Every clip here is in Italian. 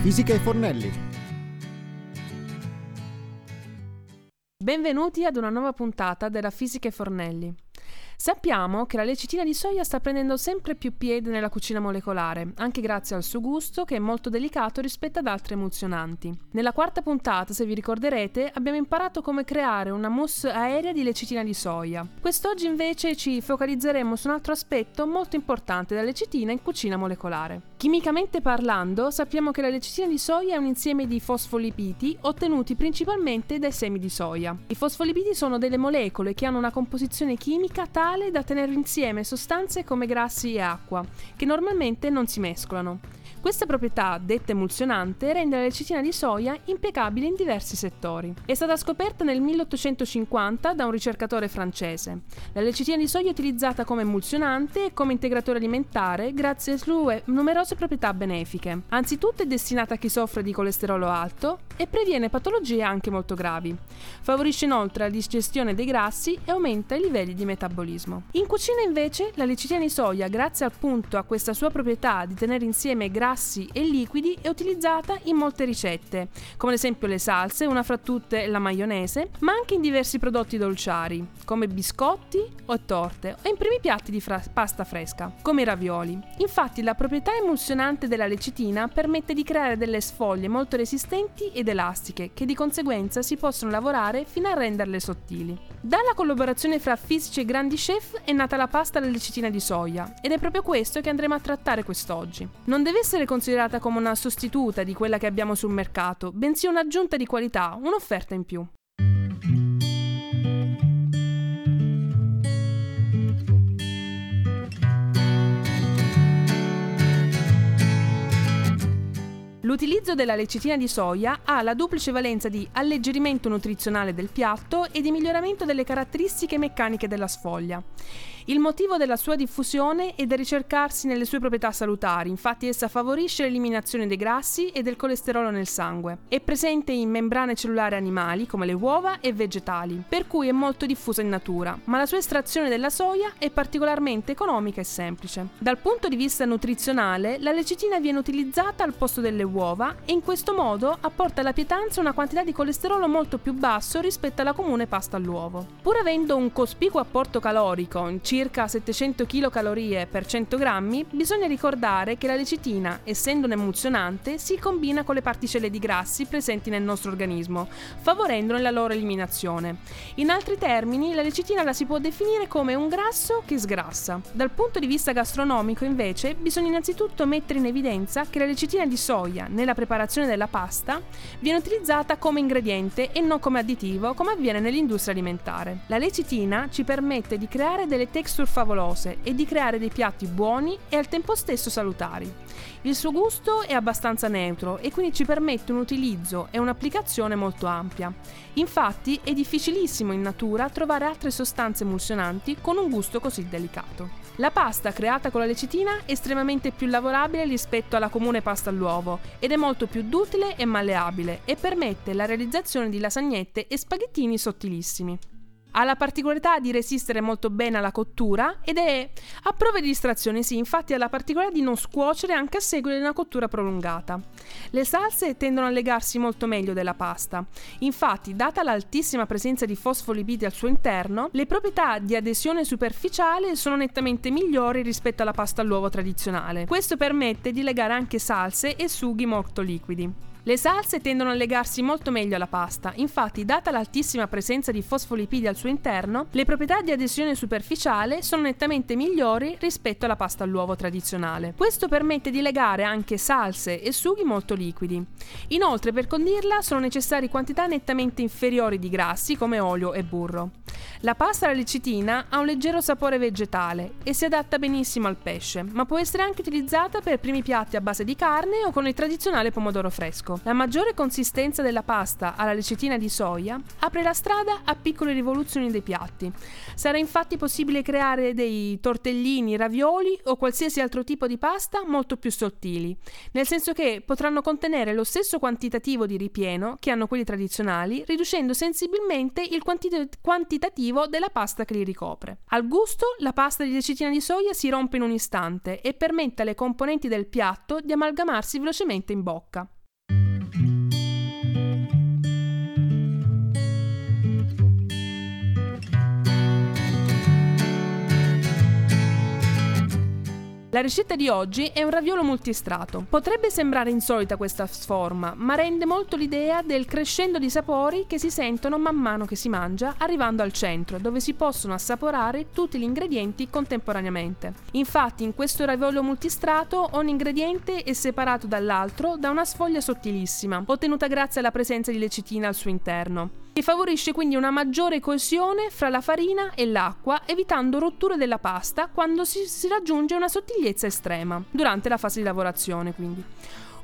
Fisica e Fornelli. Benvenuti ad una nuova puntata della Fisica e Fornelli. Sappiamo che la lecitina di soia sta prendendo sempre più piede nella cucina molecolare, anche grazie al suo gusto che è molto delicato rispetto ad altri emulsionanti. Nella quarta puntata, se vi ricorderete, abbiamo imparato come creare una mousse aerea di lecitina di soia. Quest'oggi invece ci focalizzeremo su un altro aspetto molto importante della lecitina in cucina molecolare. Chimicamente parlando, sappiamo che la lecitina di soia è un insieme di fosfolipidi ottenuti principalmente dai semi di soia. I fosfolipidi sono delle molecole che hanno una composizione chimica tale tale da tenere insieme sostanze come grassi e acqua, che normalmente non si mescolano. Questa proprietà, detta emulsionante, rende la lecitina di soia impeccabile in diversi settori. È stata scoperta nel 1850 da un ricercatore francese. La lecitina di soia è utilizzata come emulsionante e come integratore alimentare grazie alle sue numerose proprietà benefiche. Anzitutto è destinata a chi soffre di colesterolo alto e previene patologie anche molto gravi. Favorisce inoltre la digestione dei grassi e aumenta i livelli di metabolismo. In cucina invece la lecitina di soia, grazie appunto a questa sua proprietà di tenere insieme grassi grassi e liquidi è utilizzata in molte ricette, come ad esempio le salse, una fra tutte la maionese, ma anche in diversi prodotti dolciari, come biscotti o torte, o in primi piatti di fra- pasta fresca, come i ravioli. Infatti la proprietà emulsionante della lecitina permette di creare delle sfoglie molto resistenti ed elastiche, che di conseguenza si possono lavorare fino a renderle sottili. Dalla collaborazione fra fisici e grandi chef è nata la pasta alla lecitina di soia, ed è proprio questo che andremo a trattare quest'oggi. Non deve essere considerata come una sostituta di quella che abbiamo sul mercato, bensì un'aggiunta di qualità, un'offerta in più. L'utilizzo della lecitina di soia ha la duplice valenza di alleggerimento nutrizionale del piatto e di miglioramento delle caratteristiche meccaniche della sfoglia. Il motivo della sua diffusione è da ricercarsi nelle sue proprietà salutari, infatti essa favorisce l'eliminazione dei grassi e del colesterolo nel sangue. È presente in membrane cellulari animali come le uova e vegetali, per cui è molto diffusa in natura, ma la sua estrazione della soia è particolarmente economica e semplice. Dal punto di vista nutrizionale, la lecitina viene utilizzata al posto delle uova e in questo modo apporta alla pietanza una quantità di colesterolo molto più basso rispetto alla comune pasta all'uovo. Pur avendo un cospicuo apporto calorico, circa circa 700 kcal per 100 grammi, bisogna ricordare che la lecitina, essendo un emulsionante, si combina con le particelle di grassi presenti nel nostro organismo, favorendone la loro eliminazione. In altri termini, la lecitina la si può definire come un grasso che sgrassa. Dal punto di vista gastronomico, invece, bisogna innanzitutto mettere in evidenza che la lecitina di soia nella preparazione della pasta viene utilizzata come ingrediente e non come additivo, come avviene nell'industria alimentare. La lecitina ci permette di creare delle texture texture favolose e di creare dei piatti buoni e al tempo stesso salutari. Il suo gusto è abbastanza neutro e quindi ci permette un utilizzo e un'applicazione molto ampia. Infatti è difficilissimo in natura trovare altre sostanze emulsionanti con un gusto così delicato. La pasta creata con la lecitina è estremamente più lavorabile rispetto alla comune pasta all'uovo ed è molto più duttile e malleabile e permette la realizzazione di lasagnette e spaghettini sottilissimi. Ha la particolarità di resistere molto bene alla cottura ed è a prova di distrazione, sì, infatti ha la particolarità di non scuocere anche a seguito di una cottura prolungata. Le salse tendono a legarsi molto meglio della pasta. Infatti, data l'altissima presenza di fosfolipidi al suo interno, le proprietà di adesione superficiale sono nettamente migliori rispetto alla pasta all'uovo tradizionale. Questo permette di legare anche salse e sughi molto liquidi. Le salse tendono a legarsi molto meglio alla pasta, infatti data l'altissima presenza di fosfolipidi al suo interno, le proprietà di adesione superficiale sono nettamente migliori rispetto alla pasta all'uovo tradizionale. Questo permette di legare anche salse e sughi molto liquidi. Inoltre per condirla sono necessarie quantità nettamente inferiori di grassi come olio e burro. La pasta alla lecitina ha un leggero sapore vegetale e si adatta benissimo al pesce, ma può essere anche utilizzata per primi piatti a base di carne o con il tradizionale pomodoro fresco. La maggiore consistenza della pasta alla lecitina di soia apre la strada a piccole rivoluzioni dei piatti. Sarà infatti possibile creare dei tortellini, ravioli o qualsiasi altro tipo di pasta molto più sottili, nel senso che potranno contenere lo stesso quantitativo di ripieno che hanno quelli tradizionali, riducendo sensibilmente il quantitativo qualitativo della pasta che li ricopre. Al gusto, la pasta di lecitina di soia si rompe in un istante e permette alle componenti del piatto di amalgamarsi velocemente in bocca. La ricetta di oggi è un raviolo multistrato. Potrebbe sembrare insolita questa sforma, ma rende molto l'idea del crescendo di sapori che si sentono man mano che si mangia, arrivando al centro, dove si possono assaporare tutti gli ingredienti contemporaneamente. Infatti, in questo raviolo multistrato ogni ingrediente è separato dall'altro da una sfoglia sottilissima, ottenuta grazie alla presenza di lecitina al suo interno che favorisce quindi una maggiore coesione fra la farina e l'acqua, evitando rotture della pasta quando si, si raggiunge una sottigliezza estrema, durante la fase di lavorazione quindi.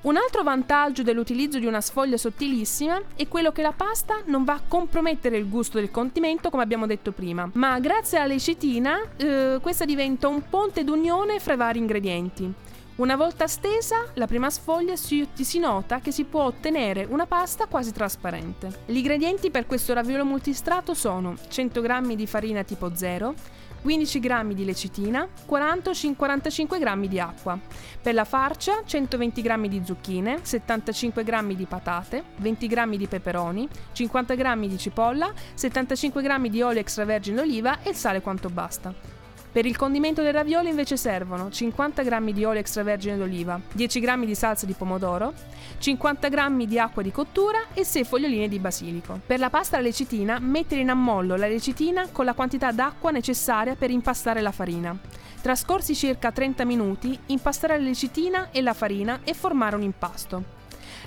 Un altro vantaggio dell'utilizzo di una sfoglia sottilissima è quello che la pasta non va a compromettere il gusto del condimento come abbiamo detto prima, ma grazie alla lecitina eh, questa diventa un ponte d'unione fra i vari ingredienti. Una volta stesa, la prima sfoglia si, si, nota che si può ottenere una pasta quasi trasparente. Gli ingredienti per questo raviolo multistrato sono 100 g di farina tipo 0, 15 g di lecitina, 40-45 g di acqua. Per la farcia 120 g di zucchine, 75 g di patate, 20 g di peperoni, 50 g di cipolla, 75 g di olio extravergine d'oliva e il sale quanto basta. Per il condimento dei ravioli invece servono 50 g di olio extravergine d'oliva, 10 g di salsa di pomodoro, 50 g di acqua di cottura e 6 foglioline di basilico. Per la pasta alla lecitina, mettere in ammollo la lecitina con la quantità d'acqua necessaria per impastare la farina. Trascorsi circa 30 minuti, impastare la lecitina e la farina e formare un impasto.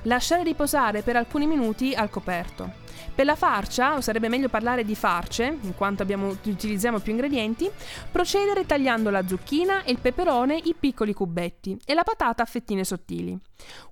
Lasciare riposare per alcuni minuti al coperto. Per la farcia, o sarebbe meglio parlare di farce, in quanto abbiamo, utilizziamo più ingredienti, procedere tagliando la zucchina e il peperone in piccoli cubetti e la patata a fettine sottili.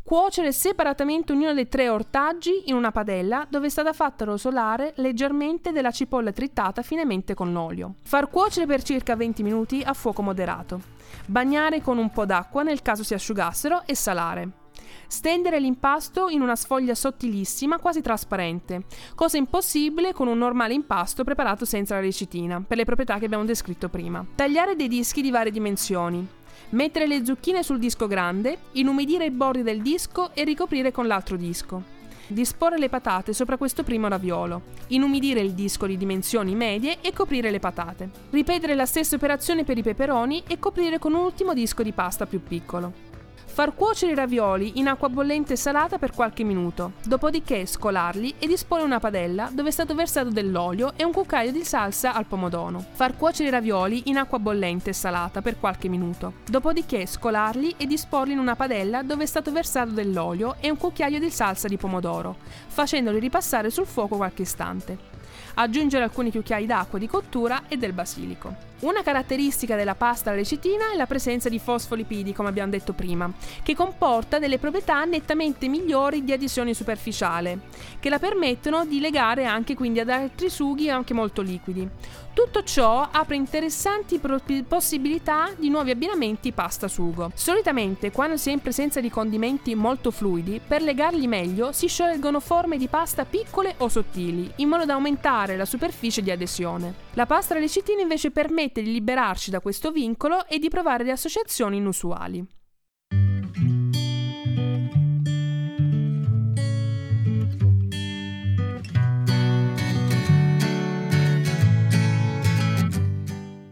Cuocere separatamente ognuno dei tre ortaggi in una padella dove è stata fatta rosolare leggermente della cipolla tritata finemente con l'olio. Far cuocere per circa 20 minuti a fuoco moderato. Bagnare con un po' d'acqua nel caso si asciugassero e salare. Stendere l'impasto in una sfoglia sottilissima, quasi trasparente, cosa impossibile con un normale impasto preparato senza la recitina, per le proprietà che abbiamo descritto prima. Tagliare dei dischi di varie dimensioni. Mettere le zucchine sul disco grande, inumidire i bordi del disco e ricoprire con l'altro disco. Disporre le patate sopra questo primo raviolo, inumidire il disco di dimensioni medie e coprire le patate. Ripetere la stessa operazione per i peperoni e coprire con un ultimo disco di pasta più piccolo. Far cuocere i ravioli in acqua bollente e salata per qualche minuto, dopodiché scolarli e disporre una padella dove è stato versato dell'olio e un cucchiaio di salsa al pomodoro. Far cuocere i ravioli in acqua bollente e salata per qualche minuto, dopodiché scolarli e disporli in una padella dove è stato versato dell'olio e un cucchiaio di salsa di pomodoro, facendoli ripassare sul fuoco qualche istante aggiungere alcuni cucchiai d'acqua di cottura e del basilico. Una caratteristica della pasta alla lecitina è la presenza di fosfolipidi, come abbiamo detto prima, che comporta delle proprietà nettamente migliori di adesione superficiale, che la permettono di legare anche quindi ad altri sughi anche molto liquidi. Tutto ciò apre interessanti possibilità di nuovi abbinamenti pasta-sugo. Solitamente, quando si è in presenza di condimenti molto fluidi, per legarli meglio si scelgono forme di pasta piccole o sottili, in modo da aumentare la superficie di adesione. La pasta alla lecitina invece permette di liberarci da questo vincolo e di provare le associazioni inusuali.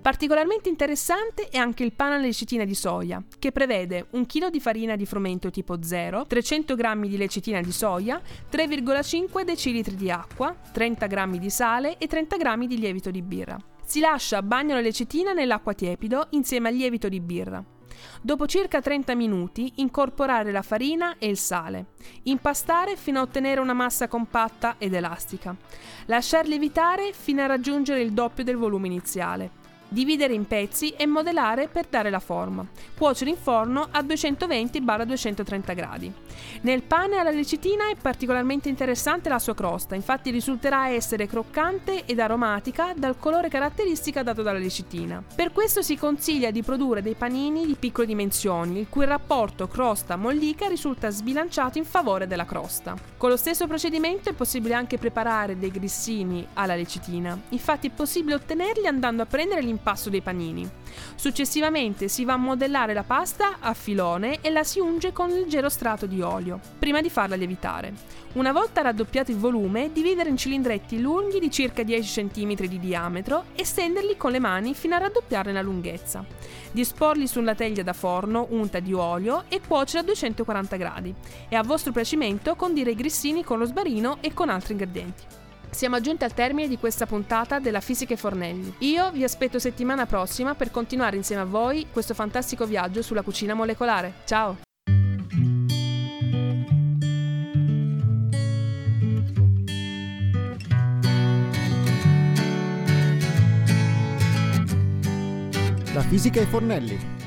Particolarmente interessante è anche il pane alla lecitina di soia, che prevede 1 kg di farina di frumento tipo 0, 300 g di lecitina di soia, 3,5 dl di acqua, 30 g di sale e 30 g di lievito di birra. Si lascia bagno la lecitina nell'acqua tiepido insieme al lievito di birra. Dopo circa 30 minuti incorporare la farina e il sale. Impastare fino a ottenere una massa compatta ed elastica. Lasciar lievitare fino a raggiungere il doppio del volume iniziale dividere in pezzi e modellare per dare la forma. Cuocere in forno a 220-230 gradi. Nel pane alla lecitina è particolarmente interessante la sua crosta, infatti risulterà essere croccante ed aromatica dal colore caratteristico dato dalla lecitina. Per questo si consiglia di produrre dei panini di piccole dimensioni, il cui rapporto crosta-mollica risulta sbilanciato in favore della crosta. Con lo stesso procedimento è possibile anche preparare dei grissini alla lecitina, infatti è possibile ottenerli andando a prendere l'impasto l'impasto dei panini. Successivamente si va a modellare la pasta a filone e la si unge con un leggero strato di olio, prima di farla lievitare. Una volta raddoppiato il volume, dividere in cilindretti lunghi di circa 10 cm di diametro e stenderli con le mani fino a raddoppiarne la lunghezza. Disporli su una teglia da forno unta di olio e cuocere a 240 gradi e a vostro piacimento condire i grissini con lo sbarino e con altri ingredienti. Siamo giunti al termine di questa puntata della Fisica e Fornelli. Io vi aspetto settimana prossima per continuare insieme a voi questo fantastico viaggio sulla cucina molecolare. Ciao! La Fisica e Fornelli